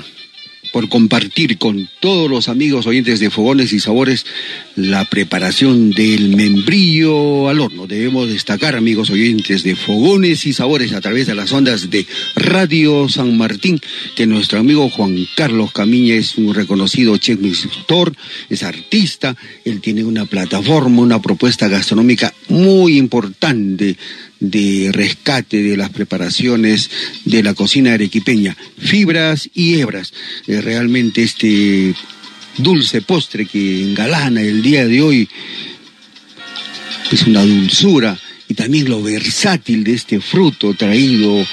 por compartir con todos los amigos oyentes de Fogones y Sabores la preparación del membrillo al horno. Debemos destacar, amigos oyentes de Fogones y Sabores, a través de las ondas de Radio San Martín, que nuestro amigo Juan Carlos Camiña es un reconocido chef instructor, es artista, él tiene una plataforma, una propuesta gastronómica muy importante de rescate de las preparaciones de la cocina arequipeña, fibras y hebras. Eh, realmente este dulce postre que engalana el día de hoy es una dulzura y también lo versátil de este fruto traído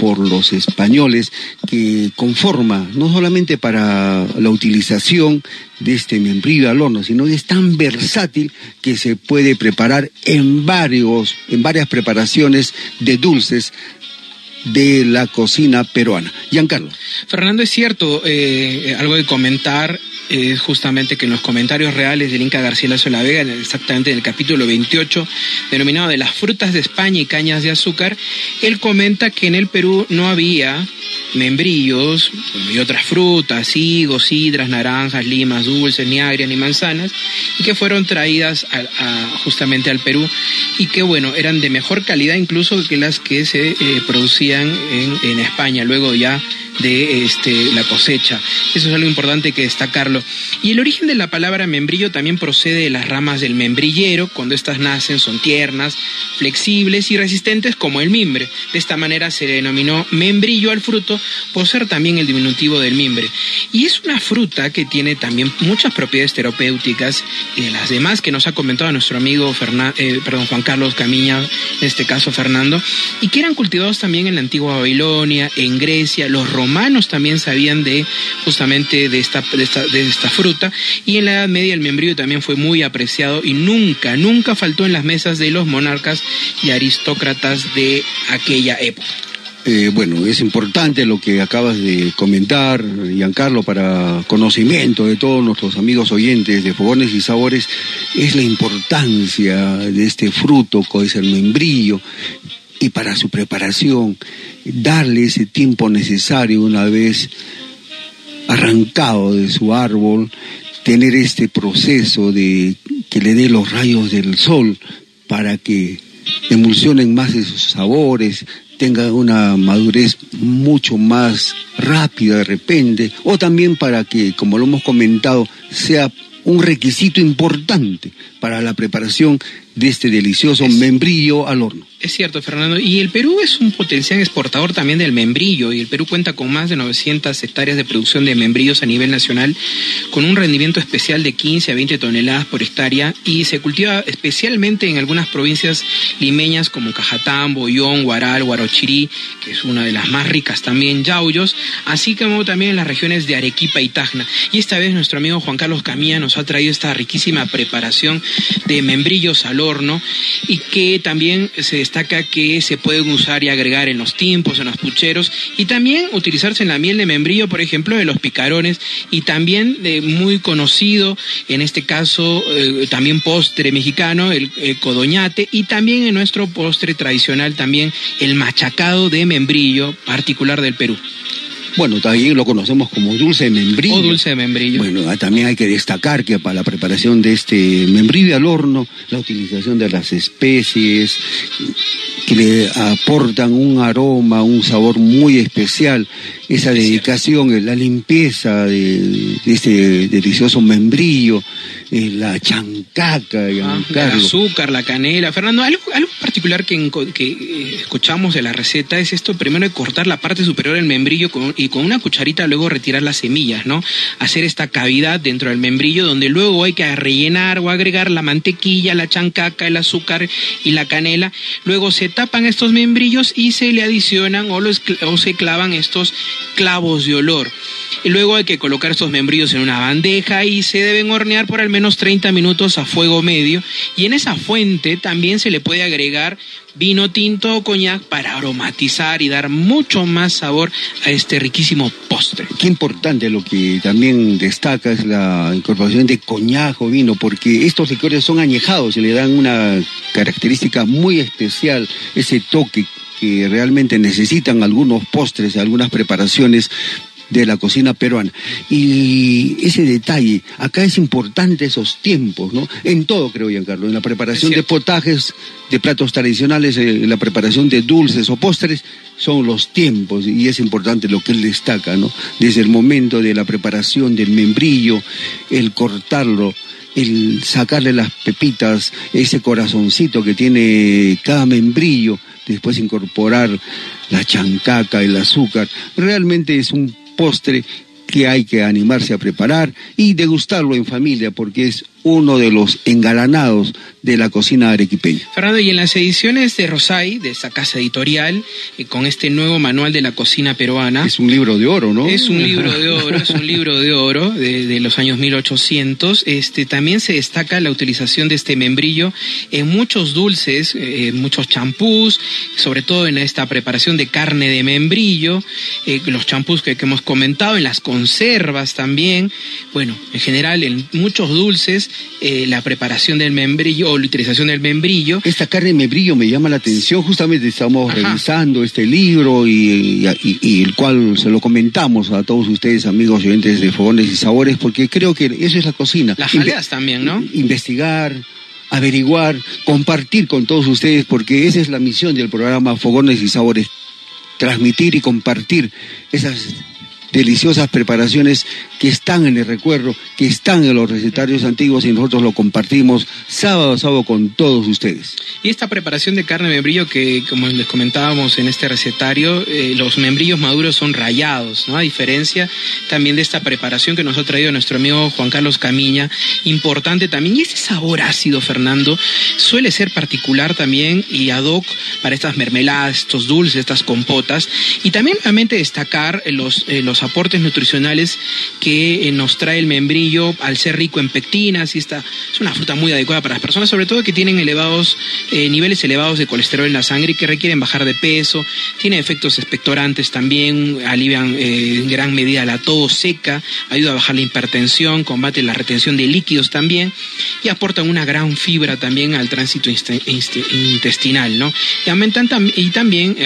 por los españoles que conforma no solamente para la utilización de este membrillo al horno, sino que es tan versátil que se puede preparar en varios, en varias preparaciones de dulces de la cocina peruana. Giancarlo. Fernando, es cierto, eh, algo de comentar es justamente que en los comentarios reales del Inca García Lazo la Vega, exactamente en el capítulo 28, denominado de las frutas de España y cañas de azúcar, él comenta que en el Perú no había membrillos y otras frutas, higos, sidras, naranjas, limas, dulces, ni agrias, ni manzanas, y que fueron traídas justamente al Perú y que, bueno, eran de mejor calidad incluso que las que se eh, producían en, en España, luego ya de este, la cosecha. Eso es algo importante que destacarlo. Y el origen de la palabra membrillo también procede de las ramas del membrillero. Cuando éstas nacen son tiernas, flexibles y resistentes como el mimbre. De esta manera se denominó membrillo al fruto por ser también el diminutivo del mimbre. Y es una fruta que tiene también muchas propiedades terapéuticas y de las demás que nos ha comentado nuestro amigo eh, perdón, Juan Carlos Camiña, en este caso Fernando, y que eran cultivados también en la antigua Babilonia, en Grecia, los romanos también sabían de justamente de esta, fruta y en la Edad Media el membrillo también fue muy apreciado y nunca, nunca faltó en las mesas de los monarcas y aristócratas de aquella época. Eh, bueno, es importante lo que acabas de comentar, Giancarlo, para conocimiento de todos nuestros amigos oyentes de Fogones y Sabores, es la importancia de este fruto, que es el membrillo, y para su preparación, darle ese tiempo necesario una vez arrancado de su árbol, tener este proceso de que le dé los rayos del sol para que emulsionen más de sus sabores, tenga una madurez mucho más rápida de repente, o también para que, como lo hemos comentado, sea un requisito importante para la preparación de este delicioso membrillo al horno. Es cierto, Fernando. Y el Perú es un potencial exportador también del membrillo. Y el Perú cuenta con más de 900 hectáreas de producción de membrillos a nivel nacional, con un rendimiento especial de 15 a 20 toneladas por hectárea. Y se cultiva especialmente en algunas provincias limeñas como Cajatán, Boyón, Guaral, Guarochirí, que es una de las más ricas también, Yauyos, así como también en las regiones de Arequipa y Tacna. Y esta vez nuestro amigo Juan Carlos Camilla nos ha traído esta riquísima preparación de membrillos al horno y que también se destaca que se pueden usar y agregar en los tiempos, en los pucheros y también utilizarse en la miel de membrillo, por ejemplo, de los picarones y también de muy conocido, en este caso eh, también postre mexicano, el, codoñate y también en nuestro postre tradicional también el machacado de membrillo particular del Perú. Bueno, también lo conocemos como dulce de membrillo. O dulce de membrillo. Bueno, ah, también hay que destacar que para la preparación de este membrillo al horno, la utilización de las especies que le aportan un aroma, un sabor muy especial, esa dedicación, la limpieza de este delicioso membrillo eh, la chancaca, ah, el azúcar, la canela. Fernando, algo, algo particular que, que eh, escuchamos de la receta es esto, primero de cortar la parte superior del membrillo y con una cucharita luego retirar las semillas, ¿no? Hacer esta cavidad dentro del membrillo donde luego hay que rellenar o agregar la mantequilla, la chancaca, el azúcar y la canela. Luego se tapan estos membrillos y se le adicionan o, o se clavan estos clavos de olor. Y luego hay que colocar estos membrillos en una bandeja y se deben hornear por al menos 30 minutos a fuego medio. Y en esa fuente también se le puede agregar vino tinto o coñac para aromatizar y dar mucho más sabor a este riquísimo postre. Qué importante lo que también destaca es la incorporación de coñac o vino, porque estos licores son añejados y le dan una característica muy especial, ese toque que realmente necesitan algunos postres, algunas preparaciones de la cocina peruana. Y ese detalle, acá es importante esos tiempos, ¿no? En todo, creo, Giancarlo, en la preparación de potajes, de platos tradicionales, en la preparación de dulces o postres, son los tiempos, y es importante lo que él destaca, ¿no? Desde el momento de la preparación del membrillo, el cortarlo, el sacarle las pepitas, ese corazoncito que tiene cada membrillo, después incorporar la chancaca, el azúcar, realmente es un postre que hay que animarse a preparar y degustarlo en familia porque es uno de los engalanados de la cocina arequipeña. Fernando, y en las ediciones de Rosay, de esta casa editorial, eh, con este nuevo manual de la cocina peruana. Es un libro de oro, ¿no? Es un <laughs> libro de oro, es un libro de oro de, los años 1800. Este, también se destaca la utilización de este membrillo en muchos dulces, eh, muchos champús, sobre todo en esta preparación de carne de membrillo, eh, los champús que, que hemos comentado, en las conservas también. Bueno, en general, en muchos dulces eh, la preparación del membrillo o la utilización del membrillo. Esta carne de membrillo me llama la atención, justamente estamos revisando este libro y, el cual se lo comentamos a todos ustedes, amigos y oyentes de Fogones y Sabores, porque creo que eso es la cocina. Las jaleas también, ¿no? Investigar, averiguar, compartir con todos ustedes, porque esa es la misión del programa Fogones y Sabores, transmitir y compartir esas deliciosas preparaciones que están en el recuerdo, que están en los recetarios antiguos y nosotros lo compartimos sábado a sábado con todos ustedes. Y esta preparación de carne de membrillo que, como les comentábamos en este recetario, eh, los membrillos maduros son rayados, ¿no? A diferencia también de esta preparación que nos ha traído nuestro amigo Juan Carlos Camiña, importante también. Y ese sabor ácido, Fernando, suele ser particular también y ad hoc para estas mermeladas, estos dulces, estas compotas. Y también nuevamente destacar los, eh, los aportes nutricionales que eh, nos trae el membrillo al ser rico en pectinas y esta es una fruta muy adecuada para las personas, sobre todo que tienen elevados eh, niveles elevados de colesterol en la sangre y que requieren bajar de peso, tiene efectos expectorantes también, alivian eh, en gran medida la tos seca, ayuda a bajar la hipertensión, combate la retención de líquidos también y aportan una gran fibra también al tránsito intestinal, ¿no? Y aumentan y también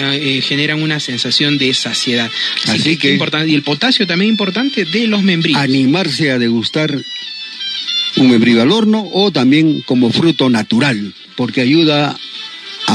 generan una sensación de saciedad. Así, que, importante. Y el potasio también importante de los membrillos. Animarse a degustar un membrillo al horno o también como fruto natural, porque ayuda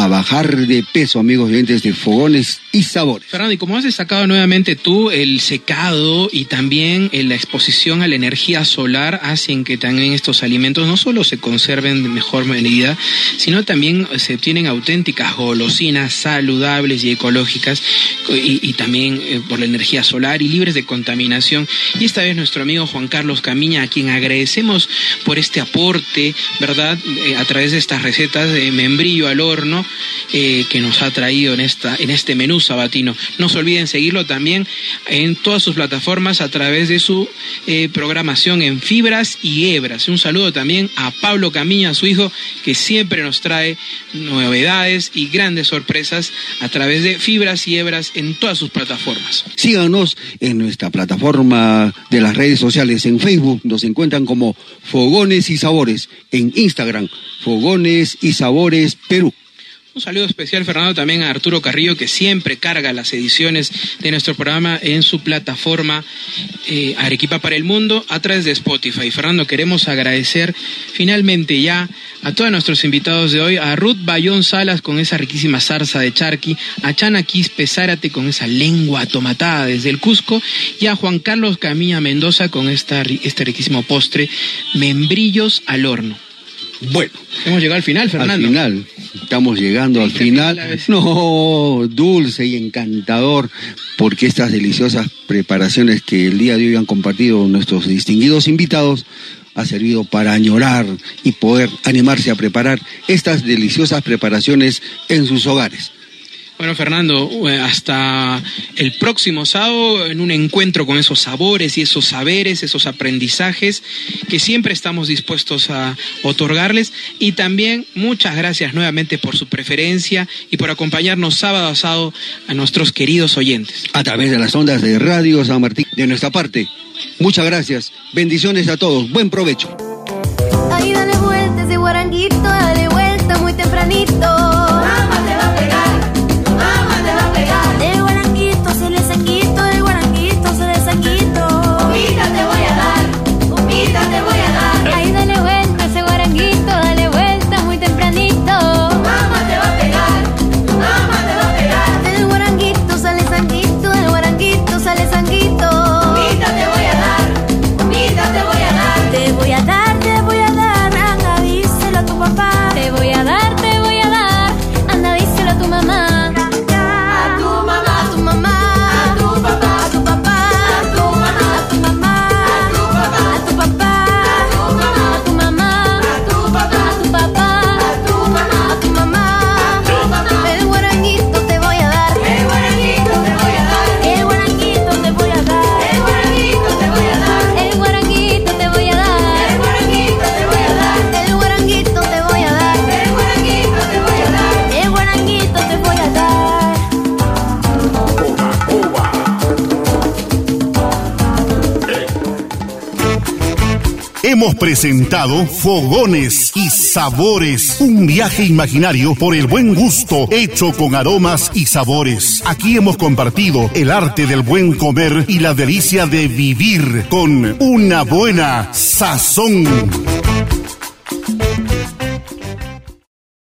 a bajar de peso, amigos oyentes de Fogones y Sabores. Fernando, y como has destacado nuevamente tú, el secado y también eh, la exposición a la energía solar hacen que también estos alimentos no solo se conserven de mejor medida, sino también se obtienen auténticas golosinas saludables y ecológicas y, también eh, por la energía solar y libres de contaminación. Y esta vez nuestro amigo Juan Carlos Camiña, a quien agradecemos por este aporte, ¿verdad? Eh, a través de estas recetas de membrillo al horno eh, que nos ha traído en, esta, en este menú sabatino. No se olviden seguirlo también en todas sus plataformas a través de su eh, programación en fibras y hebras. Un saludo también a Pablo Camiña, su hijo, que siempre nos trae novedades y grandes sorpresas a través de fibras y hebras en todas sus plataformas. Síganos en nuestra plataforma de las redes sociales. En Facebook nos encuentran como Fogones y Sabores. En Instagram, Fogones y Sabores Perú. Un saludo especial, Fernando, también a Arturo Carrillo, que siempre carga las ediciones de nuestro programa en su plataforma eh, Arequipa para el Mundo a través de Spotify. Fernando, queremos agradecer finalmente ya a todos nuestros invitados de hoy, a Ruth Bayón Salas con esa riquísima zarza de charqui, a Chana Quispe Zárate con esa lengua tomatada desde el Cusco y a Juan Carlos Camilla Mendoza con esta, este riquísimo postre, membrillos al horno. Bueno, hemos llegado al final, Fernando. Al final, estamos llegando al final. No, dulce y encantador, porque estas deliciosas preparaciones que el día de hoy han compartido nuestros distinguidos invitados ha servido para añorar y poder animarse a preparar estas deliciosas preparaciones en sus hogares. Bueno, Fernando, eh, hasta el próximo sábado en un encuentro con esos sabores y esos saberes, esos aprendizajes que siempre estamos dispuestos a otorgarles. Y también muchas gracias nuevamente por su preferencia y por acompañarnos sábado a sábado a nuestros queridos oyentes. A través de las ondas de Radio San Martín, de nuestra parte, muchas gracias. Bendiciones a todos. Buen provecho. Ahí dale vuelta ese guaranguito, dale vuelta muy tempranito. Hemos presentado Fogones y Sabores, un viaje imaginario por el buen gusto hecho con aromas y sabores. Aquí hemos compartido el arte del buen comer y la delicia de vivir con una buena sazón.